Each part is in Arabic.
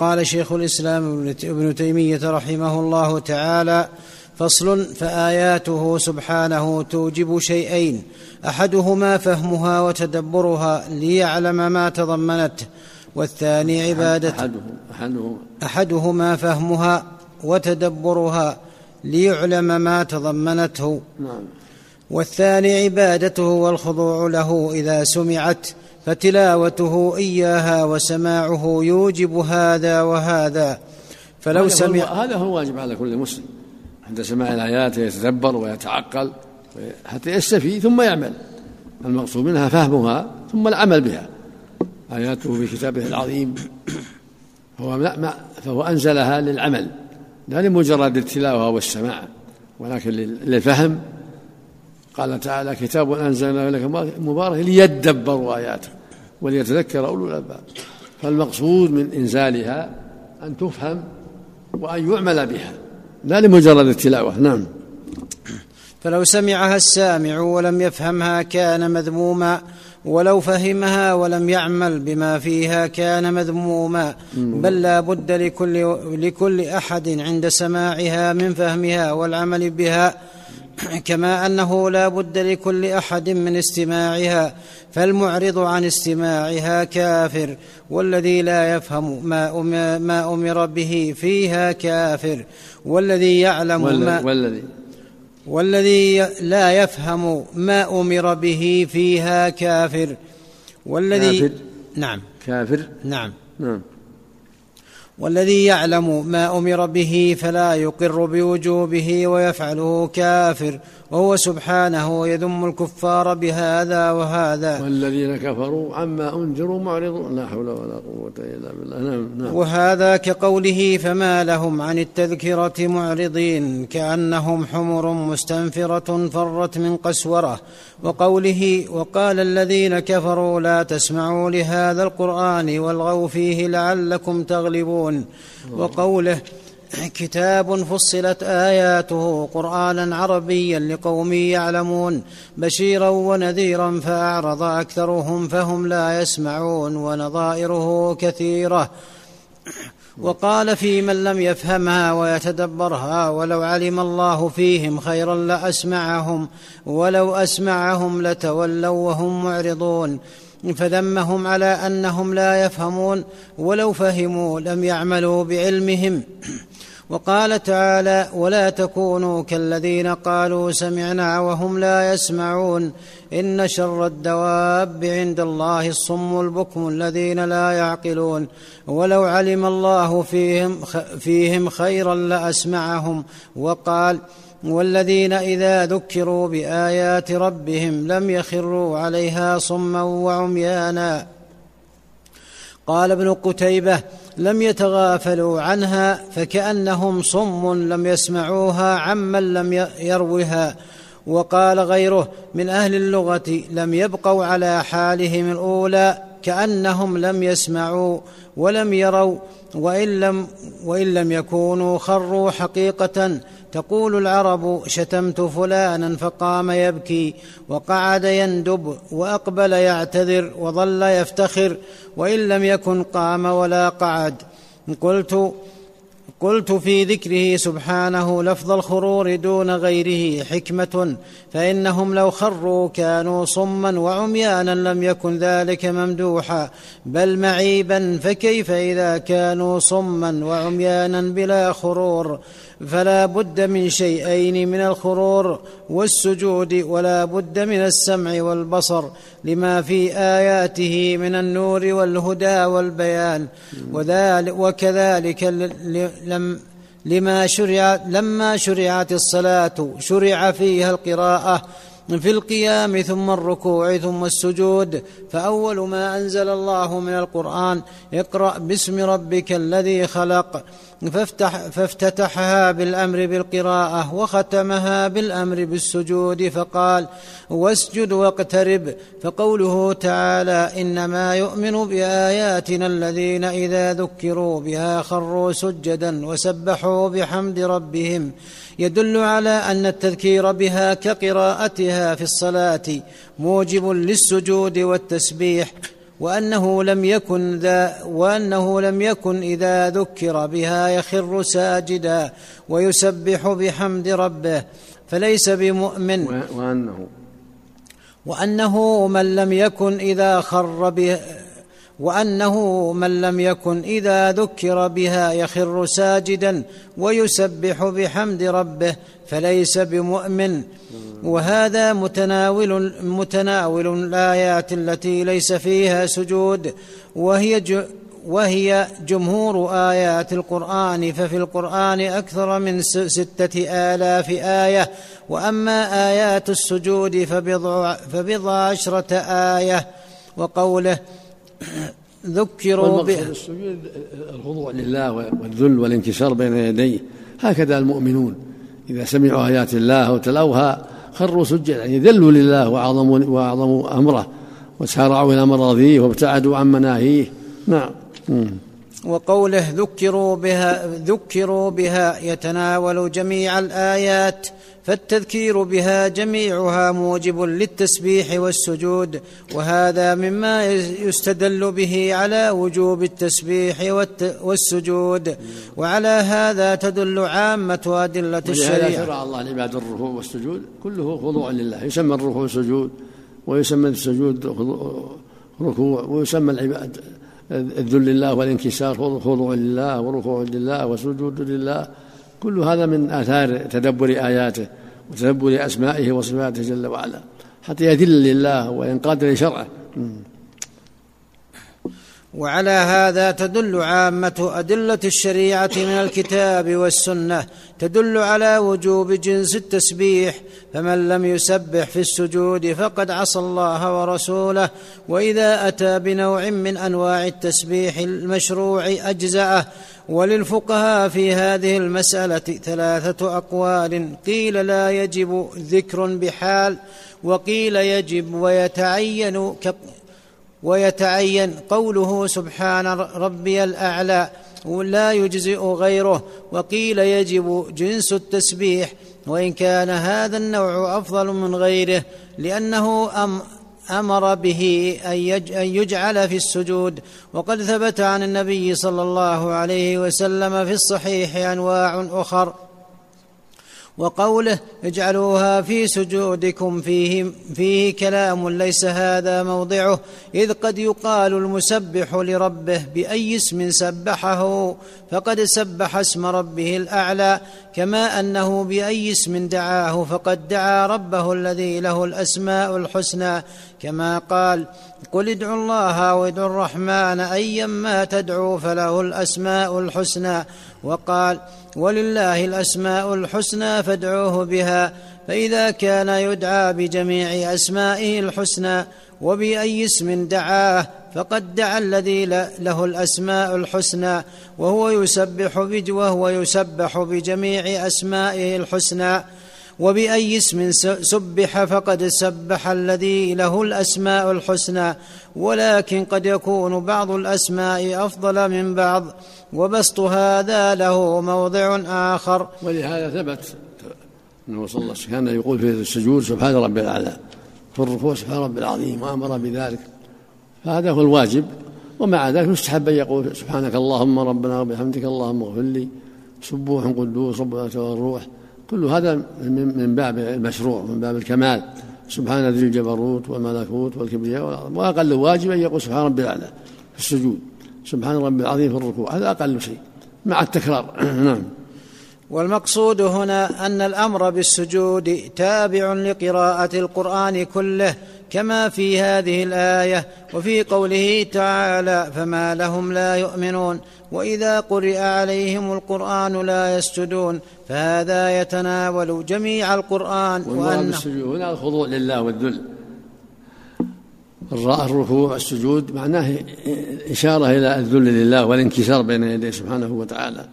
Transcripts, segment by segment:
قال شيخ الإسلام ابن تيمية رحمه الله تعالى فصل فآياته سبحانه توجب شيئين أحدهما فهمها وتدبرها ليعلم ما تضمنته والثاني عبادة أحدهما, أحدهما فهمها وتدبرها ليعلم ما تضمنته. نعم. والثاني عبادته والخضوع له إذا سمعت فتلاوته إياها وسماعه يوجب هذا وهذا. فلو سمع هذا هو الواجب على كل مسلم. عند سماع الآيات يتدبر ويتعقل حتى يستفيد ثم يعمل. المقصود منها فهمها ثم العمل بها. آياته في كتابه العظيم. هو ما فهو أنزلها للعمل لا لمجرد التلاوة والسماع ولكن للفهم. قال تعالى كتاب أنزلناه لك مبارك ليدبروا آياته وليتذكر أولو الألباب. فالمقصود من إنزالها أن تفهم وأن يعمل بها لا لمجرد التلاوة. نعم. فلو سمعها السامع ولم يفهمها كان مذموما ولو فهمها ولم يعمل بما فيها كان مذموما. بل لا بد لكل, لكل أحد عند سماعها من فهمها والعمل بها. كما أنه لا بد لكل أحد من استماعها فالمعرض عن استماعها كافر والذي لا يفهم ما ما أمر به فيها كافر والذي يعلم ما والذي والذي لا يفهم ما أمر به فيها كافر والذي كافر؟ نعم. كافر؟ نعم. نعم. والذي يعلم ما أمر به فلا يقر بوجوبه ويفعله كافر وهو سبحانه يذم الكفار بهذا وهذا. والذين كفروا عما انذروا معرضون. لا حول ولا قوة إلا بالله. نعم نعم. وهذا كقوله فما لهم عن التذكرة معرضين كأنهم حمر مستنفرة فرت من قسورة. وقوله وقال الذين كفروا لا تسمعوا لهذا القرآن والغوا فيه لعلكم تغلبون. وقوله كتاب فصلت آياته قرآنا عربيا لقوم يعلمون بشيرا ونذيرا فأعرض أكثرهم فهم لا يسمعون ونظائره كثيرة. وقال في من لم يفهمها ويتدبرها ولو علم الله فيهم خيرا لأسمعهم ولو أسمعهم لتولوا وهم معرضون. فذمهم على أنهم لا يفهمون ولو فهموا لم يعملوا بعلمهم. وقال تعالى ولا تكونوا كالذين قالوا سمعنا وهم لا يسمعون. إن شر الدواب عند الله الصم البكم الذين لا يعقلون. ولو علم الله فيهم فيهم خيرا لأسمعهم. وقال والذين إذا ذكروا بآيات ربهم لم يخروا عليها صما وعميانا. قال ابن قتيبة لم يتغافلوا عنها فكأنهم صم لم يسمعوها عمن لم يروها. وقال غيره من أهل اللغة لم يبقوا على حالهم الأولى. كأنهم لم يسمعوا ولم يروا وإن لم, وإن لم يكونوا خروا حقيقة. تقول العرب شتمت فلانا فقام يبكي وقعد يندب وأقبل يعتذر وظل يفتخر وإن لم يكن قام ولا قعد. قلت قلت في ذكره سبحانه لفظ الخرور دون غيره حكمة فإنهم لو خروا كانوا صما وعميانا لم يكن ذلك ممدوحا بل معيبا فكيف إذا كانوا صما وعميانا بلا خرور؟ فلا بد من شيئين من الخرور والسجود ولا بد من السمع والبصر لما في آياته من النور والهدى والبيان. وذلك وكذلك لم لما شرع لما شرعت الصلاة شرع فيها القراءة في القيام ثم الركوع ثم السجود. فأول ما أنزل الله من القرآن اقرأ باسم ربك الذي خلق. فافتح فافتتحها بالأمر بالقراءة وختمها بالأمر بالسجود فقال واسجد واقترب فقوله تعالى إنما يؤمن بآياتنا الذين إذا ذكروا بها خروا سجدا وسبحوا بحمد ربهم يدل على أن التذكير بها كقراءتها في الصلاة موجب للسجود والتسبيح. وأنه لم يكن ذا وأنه لم يكن إذا ذكر بها يخر ساجدا ويسبح بحمد ربه فليس بمؤمن. وأنه. وأنه من لم يكن إذا خر به وأنه من لم يكن إذا ذكر بها يخر ساجدا ويسبح بحمد ربه فليس بمؤمن. وهذا متناول متناول الآيات التي ليس فيها سجود وهي وهي جمهور آيات القرآن ففي القرآن أكثر من ستة آلاف آية. وأما آيات السجود فبضع, فبضع عشرة آية. وقوله ذكروا به السجود الخضوع لله والذل والانكسار بين يديه. هكذا المؤمنون إذا سمعوا آيات الله وتلوها خروا سجدا يعني ذلوا لله وأعظموا وأعظموا أمره وسارعوا إلى مراضيه وابتعدوا عن مناهيه. نعم. وقوله ذكروا بها ذكروا بها يتناول جميع الآيات. فالتذكير بها جميعها موجب للتسبيح والسجود وهذا مما يستدل به على وجوب التسبيح والسجود. وعلى هذا تدل عامة أدلة الشريعة. شرع الله لعباد الركوع والسجود كله خضوع لله يسمى الركوع سجود ويسمى السجود ركوع ويسمى العباد الذل لله والانكسار خضوع لله وركوع لله وسجود لله. كل هذا من آثار تدبر آياته وتدبر أسمائه وصفاته جل وعلا حتى يذل لله وينقاد لشرعه. وعلى هذا تدل عامة أدلة الشريعة من الكتاب والسنة تدل على وجوب جنس التسبيح فمن لم يسبح في السجود فقد عصى الله ورسوله وإذا أتى بنوع من أنواع التسبيح المشروع أجزأه. وللفقهاء في هذه المسألة ثلاثة أقوال قيل لا يجب ذكر بحال وقيل يجب ويتعين ويتعين قوله سبحان ربي الأعلى لا يجزئ غيره وقيل يجب جنس التسبيح وإن كان هذا النوع أفضل من غيره لأنه أم أمر به أن يجعل في السجود. وقد ثبت عن النبي صلى الله عليه وسلم في الصحيح أنواع أخر. وقوله اجعلوها في سجودكم فيه, فيه كلام ليس هذا موضعه إذ قد يقال المسبح لربه بأي اسم سبحه فقد سبح اسم ربه الأعلى كما أنه بأي اسم دعاه فقد دعا ربه الذي له الأسماء الحسنى كما قال قل ادعوا الله وادعوا الرحمن أيما تدعوا فله الأسماء الحسنى وقال ولله الأسماء الحسنى فادعوه بها فإذا كان يدعى بجميع أسمائه الحسنى وبأي اسم دعاه فقد دعا الذي له الأسماء الحسنى وهو يسبح وهو يسبح بجميع أسمائه الحسنى وبأي اسم سبح فقد سبح الذي له الأسماء الحسنى ولكن قد يكون بعض الأسماء أفضل من بعض وبسط هذا له موضع آخر. ولهذا ثبت أنه صلى الله عليه وسلم كان يقول في السجود سبحان ربي الأعلى. في الركوع سبحان ربي العظيم وأمر بذلك. فهذا هو الواجب. ومع ذلك يستحب أن يقول سبحانك اللهم ربنا وبحمدك اللهم اغفر لي. سبوح قدوس ربنا والروح. كل هذا من باب المشروع من باب الكمال. سبحان ذي الجبروت والملكوت والكبرياء وأقل واجب أن يقول سبحان ربي الأعلى في السجود. سبحان ربي العظيم في الركوع. هذا أقل شيء مع التكرار. نعم. والمقصود هنا أن الأمر بالسجود تابع لقراءة القرآن كله كما في هذه الآية وفي قوله تعالى فما لهم لا يؤمنون وإذا قرئ عليهم القرآن لا يسجدون فهذا يتناول جميع القرآن وان السجود هنا الخضوع لله والذل. الركوع السجود معناه إشارة إلى الذل لله والانكسار بين يديه سبحانه وتعالى.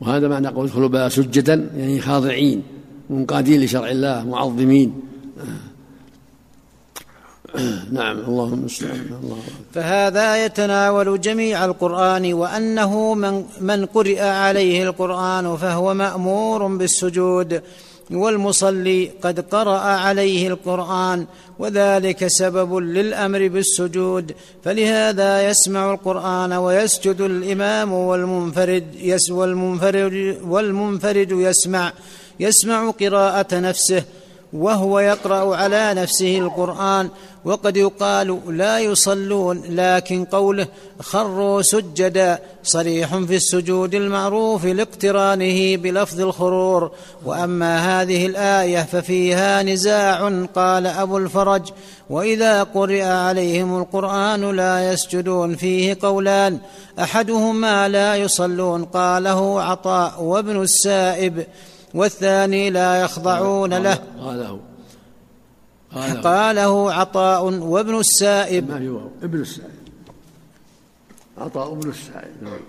وهذا معنى قول ادخلوا بها سجدا يعني خاضعين منقادين لشرع الله معظمين. نعم اللهم المستعان الله. فهذا يتناول جميع القرآن وأنه من, من قرئ عليه القرآن فهو مأمور بالسجود. والمصلي قد قرأ عليه القرآن وذلك سبب للأمر بالسجود. فلهذا يسمع القرآن ويسجد الإمام والمنفرد يس والمنفرد, والمنفرد يسمع يسمع قراءة نفسه. وهو يقرأ على نفسه القرآن وقد يقال لا يصلون لكن قوله خروا سجدا صريح في السجود المعروف لاقترانه بلفظ الخرور. وأما هذه الآية ففيها نزاع قال أبو الفرج. وإذا قرئ عليهم القرآن لا يسجدون فيه قولان. أحدهما لا يصلون قاله عطاء وابن السائب. والثاني لا يخضعون له. قاله. قاله, قاله عطاء وابن السائب. ابن السائب. عطاء ابن السائب. نعم.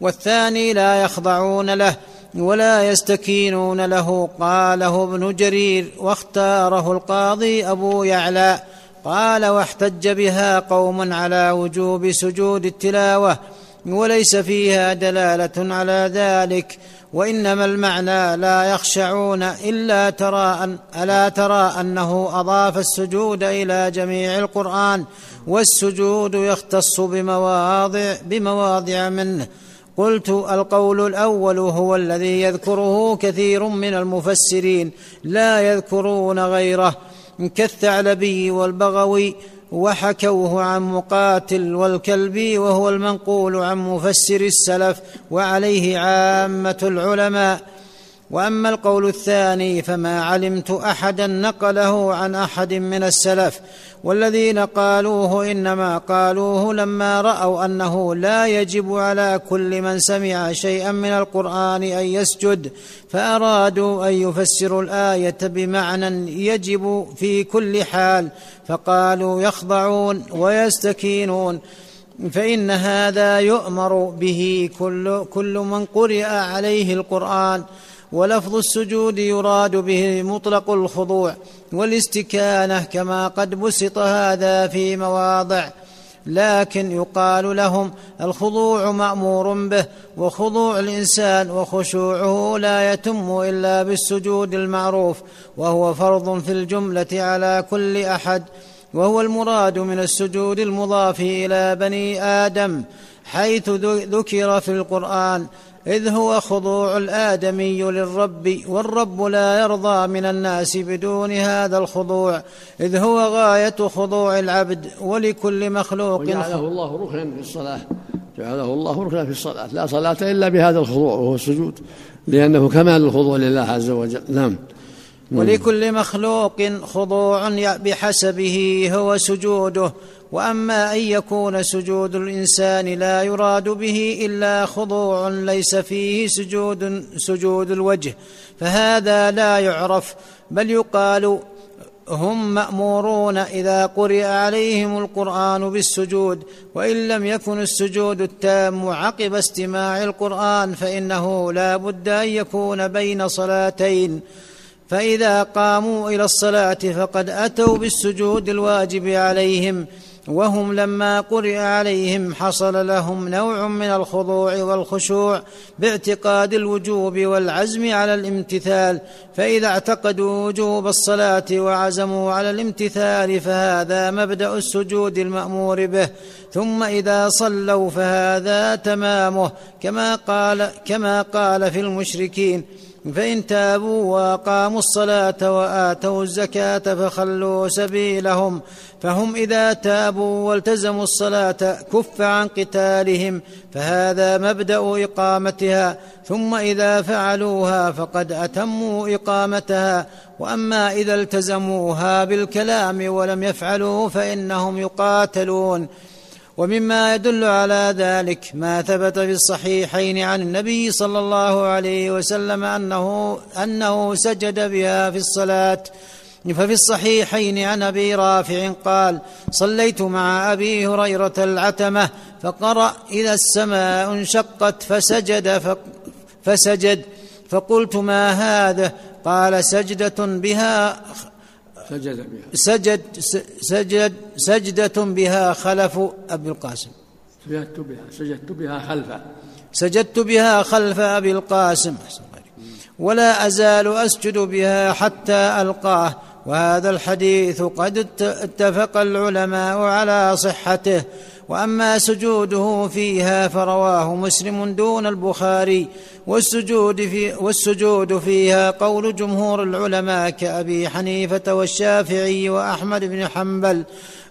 والثاني لا يخضعون له ولا يستكينون له. قاله ابن جرير واختاره القاضي أبو يعلى. قال واحتج بها قوم على وجوب سجود التلاوة. وليس فيها دلالة على ذلك وإنما المعنى لا يخشعون إلا ترى أن ألا ترى أنه أضاف السجود إلى جميع القرآن والسجود يختص بمواضع بمواضع منه. قلت القول الأول هو الذي يذكره كثير من المفسرين لا يذكرون غيره كالثعلبي والبغوي وحكوه عن مقاتل والكلبي وهو المنقول عن مفسر السلف وعليه عامة العلماء. وأما القول الثاني فما علمت أحدا نقله عن أحد من السلف والذين قالوه إنما قالوه لما رأوا أنه لا يجب على كل من سمع شيئا من القرآن أن يسجد فأرادوا أن يفسروا الآية بمعنى يجب في كل حال فقالوا يخضعون ويستكينون فإن هذا يؤمر به كل, كل من قرئ عليه القرآن. ولفظ السجود يراد به مطلق الخضوع والاستكانة كما قد بسط هذا في مواضع. لكن يقال لهم الخضوع مأمور به وخضوع الإنسان وخشوعه لا يتم إلا بالسجود المعروف وهو فرض في الجملة على كل أحد وهو المراد من السجود المضاف إلى بني آدم حيث ذكر في القرآن إذ هو خضوع الآدمي للرب والرب لا يرضى من الناس بدون هذا الخضوع. إذ هو غاية خضوع العبد ولكل مخلوق وجعله الله ركنا في الصلاة. جعله الله ركنا في الصلاة. لا صلاة إلا بهذا الخضوع وهو السجود. لأنه كمال الخضوع لله عز وجل. نعم. ولكل مخلوق خضوع بحسبه هو سجوده. وأما أن يكون سجود الإنسان لا يراد به إلا خضوع ليس فيه سجود سجود الوجه فهذا لا يعرف بل يقال هم مأمورون إذا قرئ عليهم القرآن بالسجود وإن لم يكن السجود التام عقب استماع القرآن فإنه لا بد أن يكون بين صلاتين. فإذا قاموا إلى الصلاة فقد أتوا بالسجود الواجب عليهم. وهم لما قرئ عليهم حصل لهم نوع من الخضوع والخشوع باعتقاد الوجوب والعزم على الامتثال فإذا اعتقدوا وجوب الصلاة وعزموا على الامتثال فهذا مبدأ السجود المأمور به ثم إذا صلوا فهذا تمامه كما قال كما قال في المشركين فإن تابوا وأقاموا الصلاة وآتوا الزكاة فخلوا سبيلهم فهم إذا تابوا والتزموا الصلاة كف عن قتالهم فهذا مبدأ إقامتها ثم إذا فعلوها فقد أتموا إقامتها وأما إذا التزموها بالكلام ولم يفعلوا فإنهم يقاتلون ومما يدل على ذلك ما ثبت في الصحيحين عن النبي صلى الله عليه وسلم أنه أنه سجد بها في الصلاة. ففي الصحيحين عن أبي رافع قال صليت مع أبي هريرة العتمة فقرأ إذا السماء انشقت فسجد فسجد. فقلت ما هذا؟ قال سجدة بها سجد بها. سجد سجد سجدة بها خلف أبي القاسم. سجدت بها سجدت بها خلفه سجدت بها خلف أبي القاسم. ولا أزال أسجد بها حتى ألقاه. وهذا الحديث قد اتفق العلماء على صحته. وأما سجوده فيها فرواه مسلم دون البخاري والسجود في والسجود فيها قول جمهور العلماء كأبي حنيفة والشافعي وأحمد بن حنبل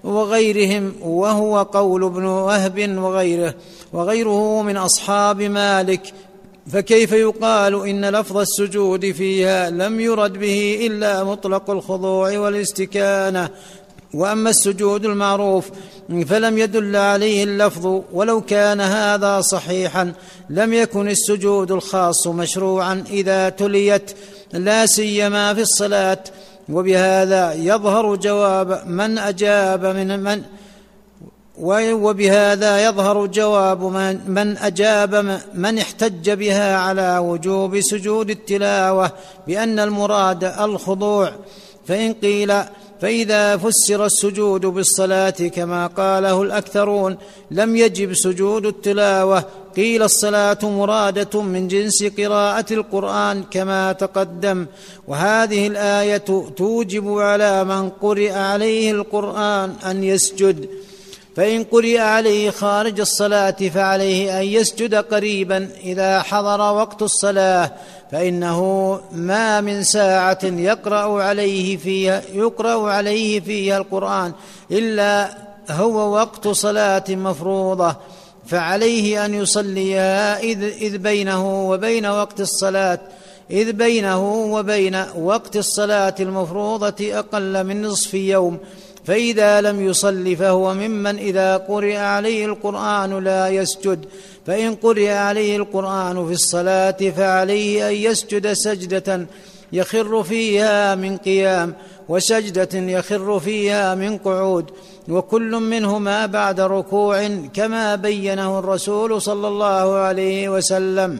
وغيرهم وهو قول ابن وهب وغيره وغيره من أصحاب مالك. فكيف يقال إن لفظ السجود فيها لم يرد به إلا مطلق الخضوع والاستكانة وأما السجود المعروف فلم يدل عليه اللفظ ولو كان هذا صحيحا لم يكن السجود الخاص مشروعا إذا تليت لا سيما في الصلاة. وبهذا يظهر جواب من أجاب من من وبهذا يظهر جواب من, من أجاب من احتج بها على وجوب سجود التلاوة بأن المراد الخضوع. فإن قيل فإذا فسر السجود بالصلاة كما قاله الأكثرون لم يجب سجود التلاوة. قيل الصلاة مرادة من جنس قراءة القرآن كما تقدم. وهذه الآية توجب على من قرئ عليه القرآن أن يسجد. فإن قرئ عليه خارج الصلاة فعليه أن يسجد قريبا إذا حضر وقت الصلاة. فإنه ما من ساعة يقرأ عليه فيها يقرأ عليه فيها القرآن إلا هو وقت صلاة مفروضة. فعليه أن يصليها اذ, إذ بينه وبين وقت الصلاه إذ بينه وبين وقت الصلاة المفروضة أقل من نصف يوم. فإذا لم يصل فهو ممن إذا قرئ عليه القرآن لا يسجد. فإن قرئ عليه القرآن في الصلاة فعليه أن يسجد سجدة يخر فيها من قيام وسجدة يخر فيها من قعود وكل منهما بعد ركوع كما بينه الرسول صلى الله عليه وسلم.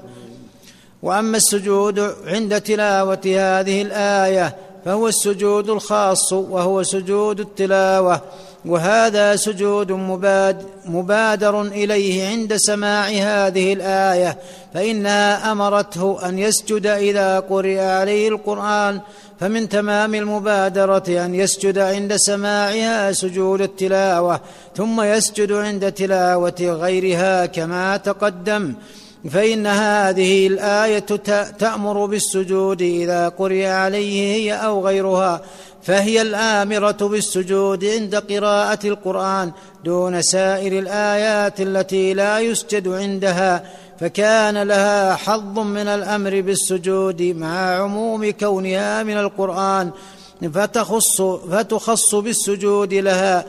وأما السجود عند تلاوة هذه الآية فهو السجود الخاص وهو سجود التلاوة. وهذا سجود مباد مبادر إليه عند سماع هذه الآية فإنها أمرته أن يسجد إذا قرئ عليه القرآن فمن تمام المبادرة أن يسجد عند سماعها سجود التلاوة ثم يسجد عند تلاوة غيرها كما تقدم. فإن هذه الآية تأمر بالسجود إذا قرئ عليه هي أو غيرها فهي الآمرة بالسجود عند قراءة القرآن دون سائر الآيات التي لا يسجد عندها فكان لها حظ من الأمر بالسجود مع عموم كونها من القرآن فتخص فتخص بالسجود لها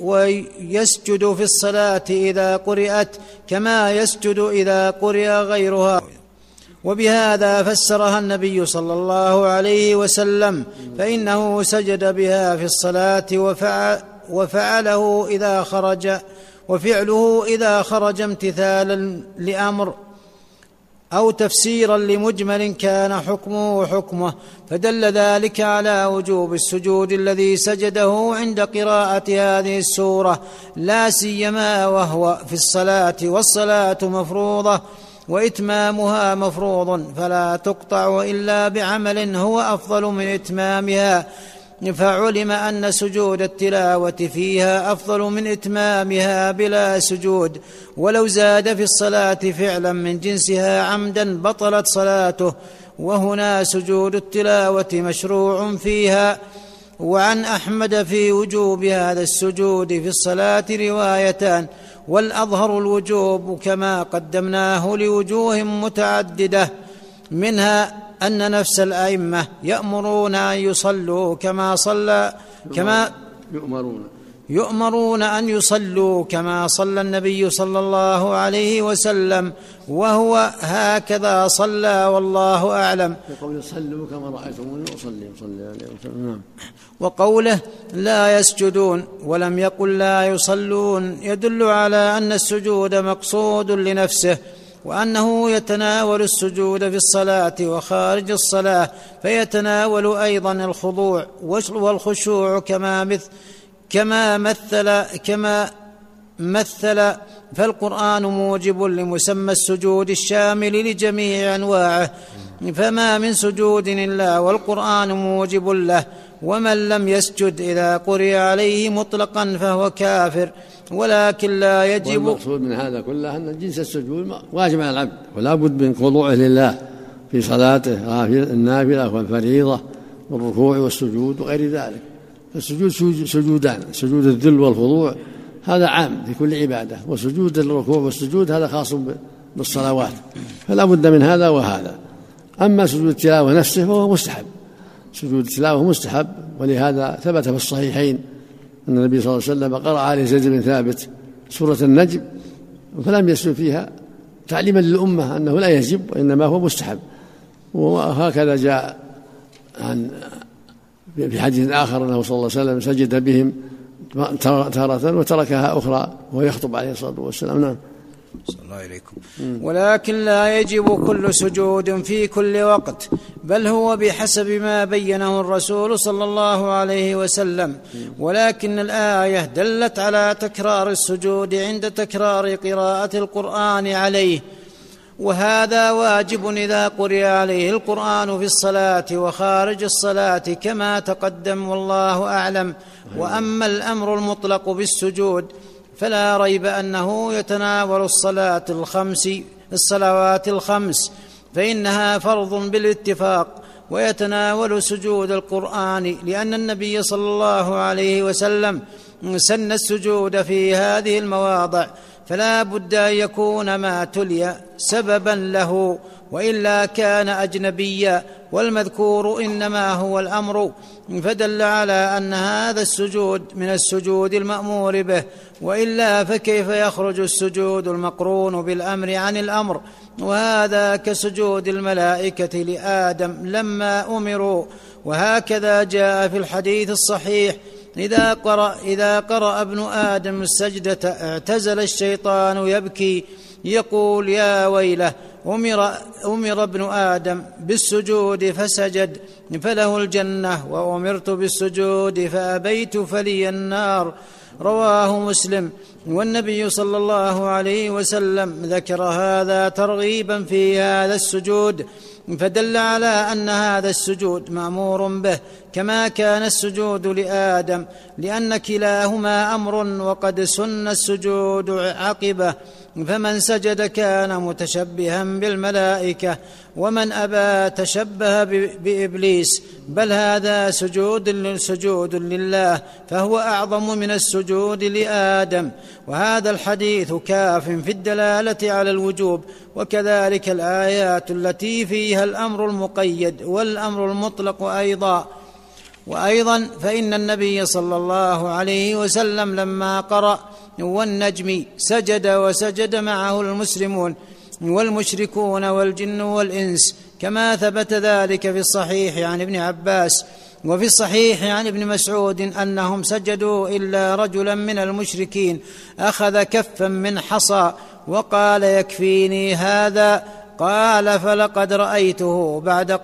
ويسجد في الصلاة إذا قرئت كما يسجد إذا قرئ غيرها. وبهذا فسرها النبي صلى الله عليه وسلم فإنه سجد بها في الصلاة وفعل وفعله إذا خرج وفعله إذا خرج امتثالا لأمر أو تفسيرا لمجمل كان حكمه حكمه فدل ذلك على وجوب السجود الذي سجده عند قراءة هذه السورة لا سيما وهو في الصلاة والصلاة مفروضة وإتمامها مفروض فلا تقطع إلا بعمل هو أفضل من إتمامها. فعلم أن سجود التلاوة فيها أفضل من إتمامها بلا سجود ولو زاد في الصلاة فعلا من جنسها عمدا بطلت صلاته وهنا سجود التلاوة مشروع فيها وعن أحمد في وجوب هذا السجود في الصلاة روايتان والأظهر الوجوب كما قدمناه لوجوه متعددة منها أن نفس الأئمة يأمرون أن يصلوا كما صلى كما يؤمرون. يؤمرون أن يصلوا كما صلى النبي صلى الله عليه وسلم وهو هكذا صلى والله أعلم. يقول صلوا كما رايتموني أصلي وسلم. نعم. وقوله لا يسجدون ولم يقل لا يصلون يدل على أن السجود مقصود لنفسه. وأنه يتناول السجود في الصلاة وخارج الصلاة فيتناول أيضا الخضوع والخشوع كما مثل كما مثل كما مثل فالقرآن موجب لمسمى السجود الشامل لجميع أنواعه. فما من سجود إلا والقرآن موجب له ومن لم يسجد إذا قرئ عليه مطلقا فهو كافر. ولكن لا يجب والمقصود من هذا كله أن جنس السجود واجب على العبد. ولا بد من خضوعه لله في صلاته النافلة والفريضة والركوع والسجود وغير ذلك. فالسجود سجودان سجود الذل والخضوع هذا عام في كل عبادة. وسجود الركوع والسجود هذا خاص بالصلوات. فلا بد من هذا وهذا. أما سجود التلاوة نفسه فهو مستحب. سجود التلاوة مستحب ولهذا ثبت في الصحيحين أن النبي صلى الله عليه وسلم قرأ على زيد بن ثابت سورة النجم فلم يسجد فيها تعليما للأمة أنه لا يجب وإنما هو مستحب. وهكذا جاء عن في حديث آخر أنه صلى الله عليه وسلم سجد بهم تارة وتركها أخرى وهو يخطب عليه الصلاة والسلام. نعم. الله عليكم. ولكن لا يجب كل سجود في كل وقت بل هو بحسب ما بينه الرسول صلى الله عليه وسلم. ولكن الآية دلت على تكرار السجود عند تكرار قراءة القرآن عليه. وهذا واجب إذا قرئ عليه القرآن في الصلاة وخارج الصلاة كما تقدم والله أعلم. وأما الأمر المطلق بالسجود فلا ريب أنه يتناول الصلاة الخمس الصلوات الخمس فإنها فرض بالاتفاق ويتناول سجود القرآن لأن النبي صلى الله عليه وسلم سن السجود في هذه المواضع فلا بد أن يكون ما تلي سببا له. وإلا كان أجنبيا والمذكور إنما هو الأمر فدل على أن هذا السجود من السجود المأمور به وإلا فكيف يخرج السجود المقرون بالأمر عن الأمر؟ وهذا كسجود الملائكة لآدم لما أمروا وهكذا جاء في الحديث الصحيح إذا قرأ إذا قرأ ابن آدم السجدة اعتزل الشيطان يبكي يقول يا ويله أمر أمر ابن آدم بالسجود فسجد فله الجنة وأمرت بالسجود فأبيت فلي النار. رواه مسلم. والنبي صلى الله عليه وسلم ذكر هذا ترغيبا في هذا السجود فدل على أن هذا السجود مأمور به. كما كان السجود لآدم لأن كلاهما أمر وقد سن السجود عقبة. فمن سجد كان متشبها بالملائكة ومن أبى تشبه بإبليس بل هذا سجود سجود لله فهو أعظم من السجود لآدم. وهذا الحديث كاف في الدلالة على الوجوب وكذلك الآيات التي فيها الأمر المقيد والأمر المطلق أيضا. وأيضا فإن النبي صلى الله عليه وسلم لما قرأ والنجم سجد وسجد معه المسلمون والمشركون والجن والإنس كما ثبت ذلك في الصحيح عن ابن عباس وفي الصحيح عن ابن مسعود أنهم سجدوا إلا رجلا من المشركين أخذ كفا من حصى وقال يكفيني هذا قال فلقد رأيته بعد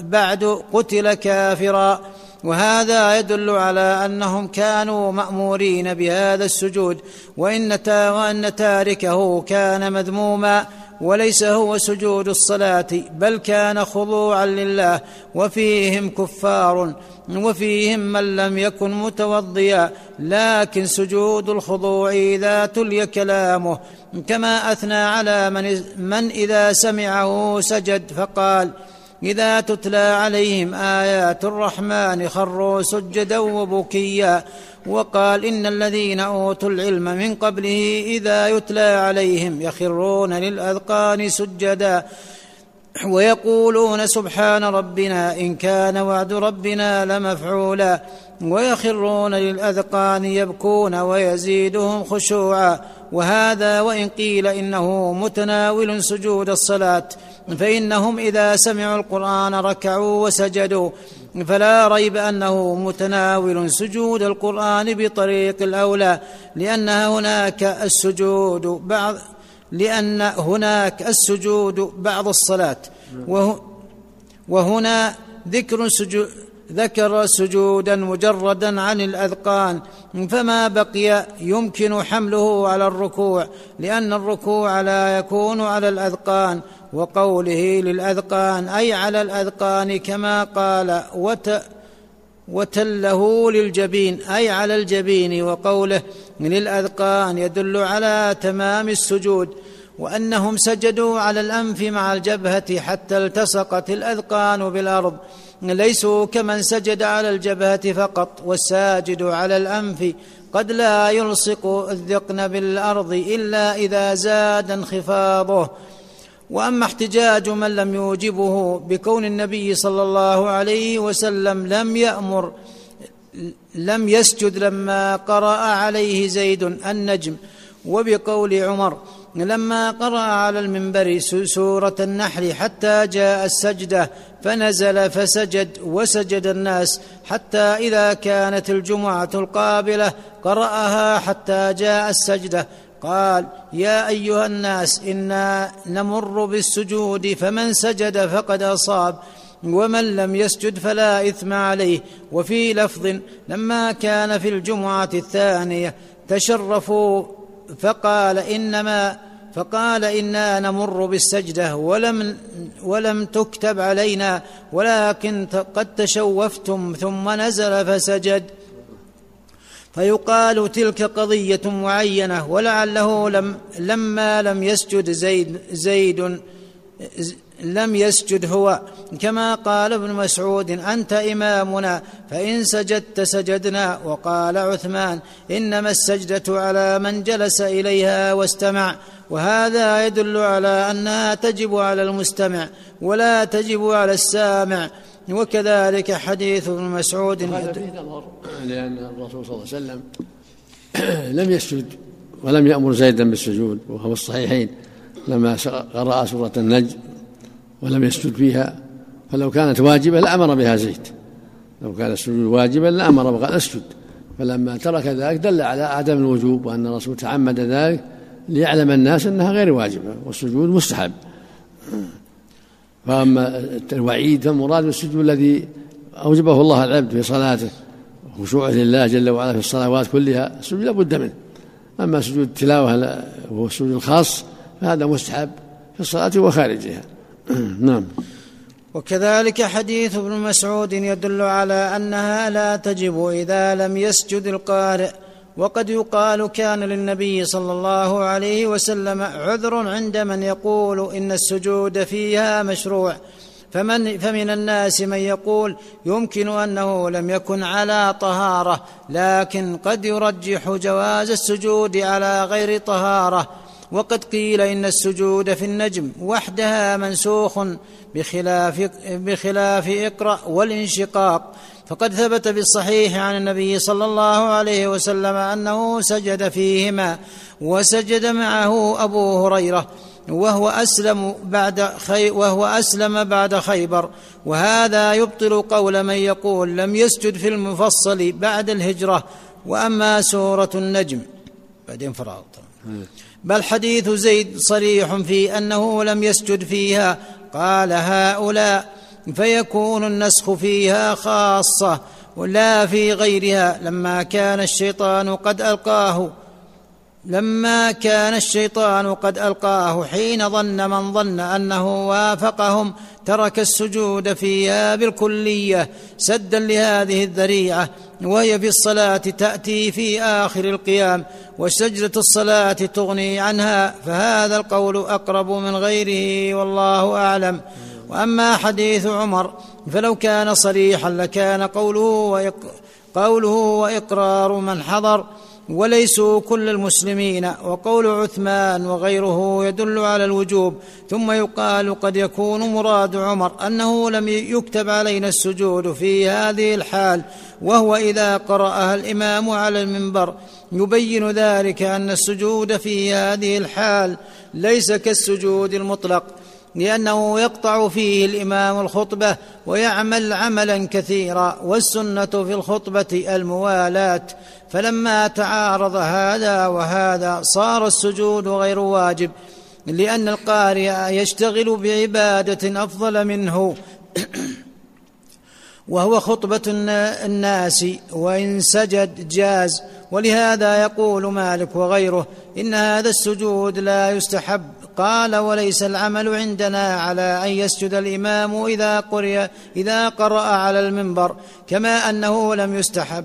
بعد قتل كافرا وهذا يدل على أنهم كانوا مأمورين بهذا السجود وإن وأن تاركه كان مذموما وليس هو سجود الصلاة بل كان خضوعا لله وفيهم كفار وفيهم من لم يكن متوضيا لكن سجود الخضوع اذا تلي كلامه كما أثنى على من, من إذا سمعه سجد فقال إذا تتلى عليهم آيات الرحمن خروا سجدا وبكيا وقال إن الذين أوتوا العلم من قبله إذا يتلى عليهم يخرون للأذقان سجدا ويقولون سبحان ربنا إن كان وعد ربنا لمفعولا ويخرون للأذقان يبكون ويزيدهم خشوعا وهذا وإن قيل إنه متناول سجود الصلاة فإنهم إذا سمعوا القرآن ركعوا وسجدوا فلا ريب أنه متناول سجود القرآن بطريق الأولى لأن هناك السجود بعض لأن هناك السجود بعض الصلاة. وهنا ذكر سجود ذكر سجودا مجردا عن الأذقان. فما بقي يمكن حمله على الركوع لأن الركوع لا يكون على الأذقان. وقوله للأذقان أي على الأذقان كما قال وت وتله للجبين أي على الجبين وقوله للاذقان يدل على تمام السجود وأنهم سجدوا على الأنف مع الجبهة حتى التصقت الأذقان بالأرض. ليسوا كمن سجد على الجبهة فقط والساجد على الأنف قد لا يلصق الذقن بالأرض إلا إذا زاد انخفاضه. وأما احتجاج من لم يوجبه بكون النبي صلى الله عليه وسلم لم يأمر لم يسجد لما قرأ عليه زيد النجم. وبقول عمر لما قرأ على المنبر سورة النحل حتى جاء السجدة فنزل فسجد وسجد الناس حتى إذا كانت الجمعة القابلة قرأها حتى جاء السجدة. قال يا أيها الناس إنا نمر بالسجود فمن سجد فقد أصاب ومن لم يسجد فلا إثم عليه. وفي لفظ لما كان في الجمعة الثانية تشرفوا فقال إنما فقال إنا نمر بالسجدة ولم ولم تكتب علينا ولكن قد تشوفتم ثم نزل فسجد. فيقال تلك قضية معينة ولعله لم لما لم يسجد زيد زيد لم يسجد هو. كما قال ابن مسعود أنت إمامنا فإن سجدت سجدنا. وقال عثمان إنما السجدة على من جلس إليها واستمع. وهذا يدل على أنها تجب على المستمع ولا تجب على السامع. وكذلك حديث ابن مسعود هذا فيه نظر لأن الرسول صلى الله عليه وسلم لم يسجد ولم يأمر زيدا بالسجود وهو الصحيحين لما قرأ سورة النجم ولم يسجد فيها. فلو كانت واجبة لأمر بها زيد. لو كان السجود واجبا لأمر وقال اسجد. فلما ترك ذلك دل على عدم الوجوب وأن الرسول تعمد ذلك ليعلم الناس أنها غير واجبة والسجود مستحب. فأما الوعيد فالمراد بالسجود الذي أوجبه الله العبد في صلاته وخشوعه لله جل وعلا في الصلوات كلها السجود لابد منه. أما سجود التلاوة وهو السجود الخاص فهذا مستحب في الصلاة وخارجها. نعم. وكذلك حديث ابن مسعود يدل على أنها لا تجب إذا لم يسجد القارئ وقد يقال كان للنبي صلى الله عليه وسلم عذر عند من يقول إن السجود فيها مشروع. فمن فمن الناس من يقول يمكن أنه لم يكن على طهارة لكن قد يرجح جواز السجود على غير طهارة. وقد قيل إن السجود في النجم وحدها منسوخ بخلاف بخلاف إقرأ والانشقاق. فقد ثبت في الصحيح عن النبي صلى الله عليه وسلم أنه سجد فيهما وسجد معه أبو هريرة وهو أسلم بعد خي وهو أسلم بعد خيبر. وهذا يبطل قول من يقول لم يسجد في المفصل بعد الهجرة. وأما سورة النجم بعدين فراغ. بل حديث زيد صريح في أنه لم يسجد فيها. قال هؤلاء فيكون النسخ فيها خاصة ولا في غيرها. لما كان الشيطان قد ألقاه لما كان الشيطان قد ألقاه حين ظن من ظن أنه وافقهم ترك السجود فيها بالكلية. سدا لهذه الذريعة وهي في الصلاة تأتي في آخر القيام وسجده الصلاة تغني عنها. فهذا القول أقرب من غيره والله أعلم. وأما حديث عمر فلو كان صريحا لكان قوله وإق... قوله وإقرار من حضر وليسوا كل المسلمين وقول عثمان وغيره يدل على الوجوب ثم يقال قد يكون مراد عمر أنه لم يكتب علينا السجود في هذه الحال وهو إذا قرأها الإمام على المنبر يبين ذلك أن السجود في هذه الحال ليس كالسجود المطلق. لأنه يقطع فيه الإمام الخطبة ويعمل عملا كثيرا والسنة في الخطبة الموالاة فلما تعارض هذا وهذا صار السجود غير واجب لأن القارئ يشتغل بعبادة أفضل منه. وهو خطبة الناس وإن سجد جاز. ولهذا يقول مالك وغيره إن هذا السجود لا يستحب. قال وليس العمل عندنا على أن يسجد الإمام إذا قرئ إذا قرأ على المنبر كما أنه لم يستحب.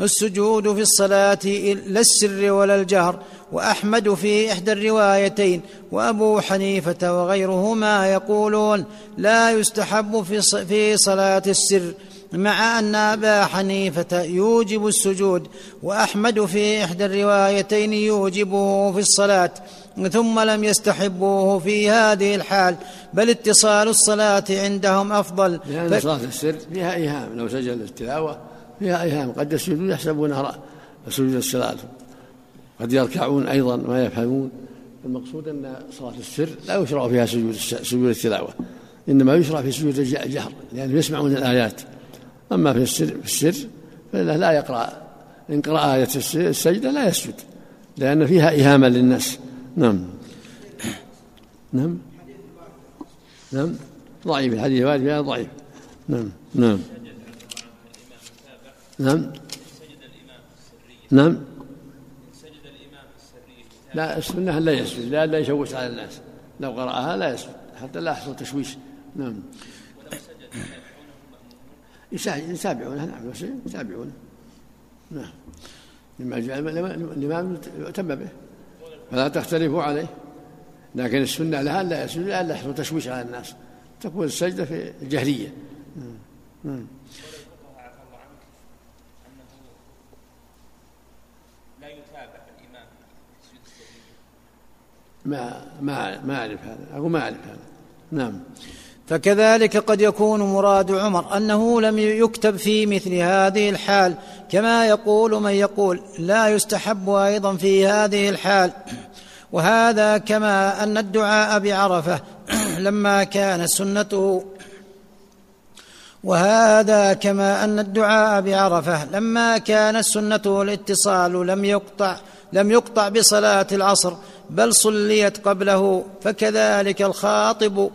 السجود في الصلاة لا السر ولا الجهر وأحمد في إحدى الروايتين وأبو حنيفة وغيرهما يقولون لا يستحب في صلاة السر. مع أن أبا حنيفة يوجب السجود وأحمد في إحدى الروايتين يوجبه في الصلاة ثم لم يستحبوه في هذه الحال بل اتصال الصلاة عندهم أفضل. لأن ف... صلاة السر فيها إيهام لو سجل التلاوة فيها إيهام. قد يسجدون يحسبونها سجود الصلاة. قد يركعون أيضا ما يفهمون. المقصود أن صلاة السر لا يشرع فيها سجود سجود التلاوة إنما يشرع في سجود الجهر لأنهم يسمعون الآيات. أما في السر في السر فإنه لا يقرأ إن قرأ آية السجدة لا يسجد لأن فيها إهامة للناس. نعم. نعم. نعم. ضعيف الحديث الوارد فيها ضعيف. نعم. نعم. نعم. نعم. لا السنة لا يسجد لا يشوش على الناس. لو قرأها لا يسجد حتى لا يحصل تشويش. نعم. يتابعونه نعم يتابعونه نعم. لما جاء الإمام يؤتم به. فلا تختلفوا عليه. لكن السنة لها لا يسجد لا يحصل تشويش على الناس. تكون السجدة في الجهرية نعم. نعم. ما ما ما أعرف هذا. أقول ما أعرف هذا. نعم. فكذلك قد يكون مراد عمر أنه لم يكتب في مثل هذه الحال كما يقول من يقول لا يستحب أيضا في هذه الحال. وهذا كما أن الدعاء بعرفة لما كان سنته. وهذا كما أن الدعاء بعرفة لما كانت سنته الاتصال لم يقطع لم يقطع بصلاة العصر بل صليت قبله فكذلك الخاطب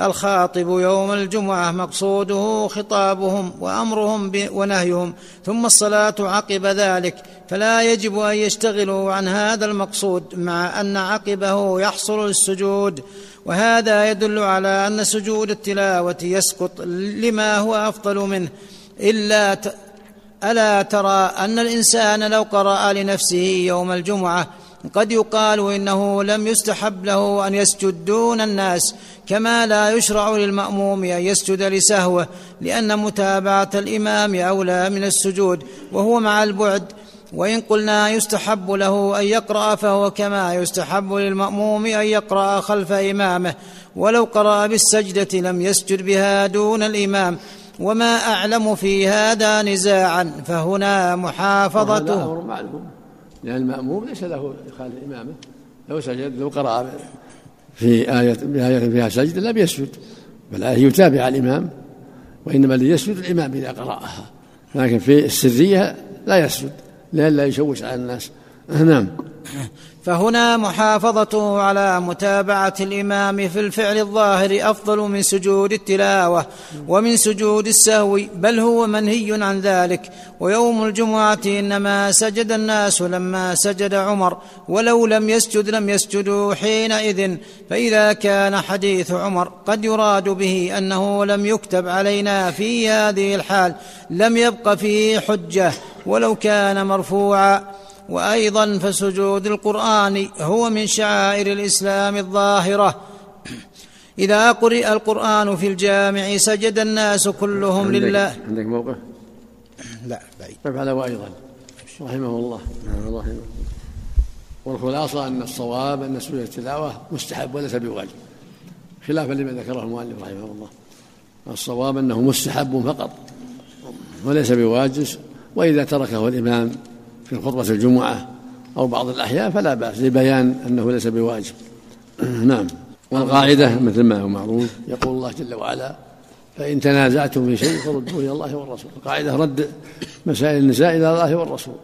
الخاطب يوم الجمعة مقصوده خطابهم وأمرهم ونهيهم ثم الصلاة عقب ذلك فلا يجب أن يشتغلوا عن هذا المقصود مع أن عقبه يحصل السجود وهذا يدل على أن سجود التلاوة يسقط لما هو أفضل منه إلا ت... ألا ترى أن الإنسان لو قرأ لنفسه يوم الجمعة قد يقال إنه لم يستحب له أن يسجد دون الناس كما لا يشرع للمأموم أن يسجد لسهوة لأن متابعة الإمام أولى من السجود وهو مع البعد وإن قلنا يستحب له أن يقرأ فهو كما يستحب للمأموم أن يقرأ خلف إمامه ولو قرأ بالسجدة لم يسجد بها دون الإمام وما أعلم في هذا نزاعا فهنا محافظته. لأن المأموم ليس له يخالف إمامة لو سجد لو قرأ في آية بآية فيها سجد لم يسجد بل يتابع الإمام وإنما الذي يسجد الإمام إذا قرأها. لكن في السرية لا يسجد لئلا يشوش على الناس. نعم. فهنا محافظته على متابعة الإمام في الفعل الظاهر أفضل من سجود التلاوة ومن سجود السهو بل هو منهي عن ذلك. ويوم الجمعة إنما سجد الناس لما سجد عمر ولو لم يسجد لم يسجدوا حينئذ. فإذا كان حديث عمر قد يراد به أنه لم يكتب علينا في هذه الحال لم يبق فيه حجة ولو كان مرفوعا. وأيضا فسجود القرآن هو من شعائر الإسلام الظاهرة. إذا قرئ القرآن في الجامع سجد الناس كلهم عندك لله. عندك موقف لا بعيد. فعله أيضا رحمه الله رحمه الله. والخلاصة أن الصواب أن سجود التلاوة مستحب وليس بواجب. خلافا لما ذكره المؤلف رحمه الله. الصواب أنه مستحب فقط وليس بواجب. وإذا تركه الإمام في خطبة الجمعة أو بعض الأحيان فلا بأس لبيان أنه ليس بواجب. نعم. والقاعدة مثل ما هو معروف. يقول الله جل وعلا فإن تنازعتم في شيء فردوه إلى الله والرسول. القاعدة رد مسائل النساء إلى الله والرسول.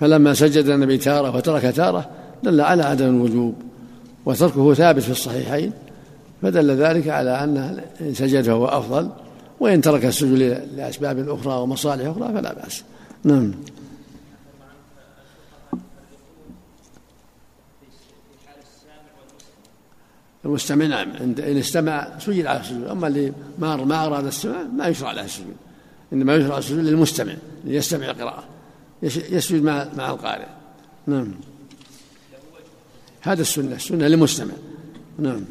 فلما سجد النبي تارة وترك تارة دل على عدم الوجوب. وتركه ثابت في الصحيحين فدل ذلك على أن إن سجد فهو أفضل وإن ترك السجود لأسباب أخرى ومصالح أخرى فلا بأس. نعم. المستمع نعم إن استمع سجد على السجود. أما اللي ما ما أراد السماع ما يشرع له السجود. إنما يشرع السجود للمستمع ليستمع القراءة. يسجد مع مع القارئ. نعم. هذا السنة السنة للمستمع. نعم.